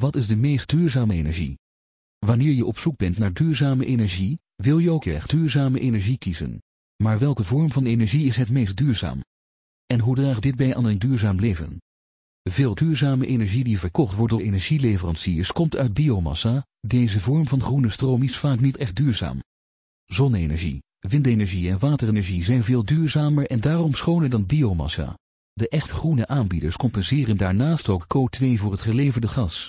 Wat is de meest duurzame energie? Wanneer je op zoek bent naar duurzame energie, wil je ook echt duurzame energie kiezen. Maar welke vorm van energie is het meest duurzaam? En hoe draagt dit bij aan een duurzaam leven? Veel duurzame energie die verkocht wordt door energieleveranciers komt uit biomassa, deze vorm van groene stroom is vaak niet echt duurzaam. Zonne-energie, windenergie en waterenergie zijn veel duurzamer en daarom schoner dan biomassa. De echt groene aanbieders compenseren daarnaast ook CO2 voor het geleverde gas.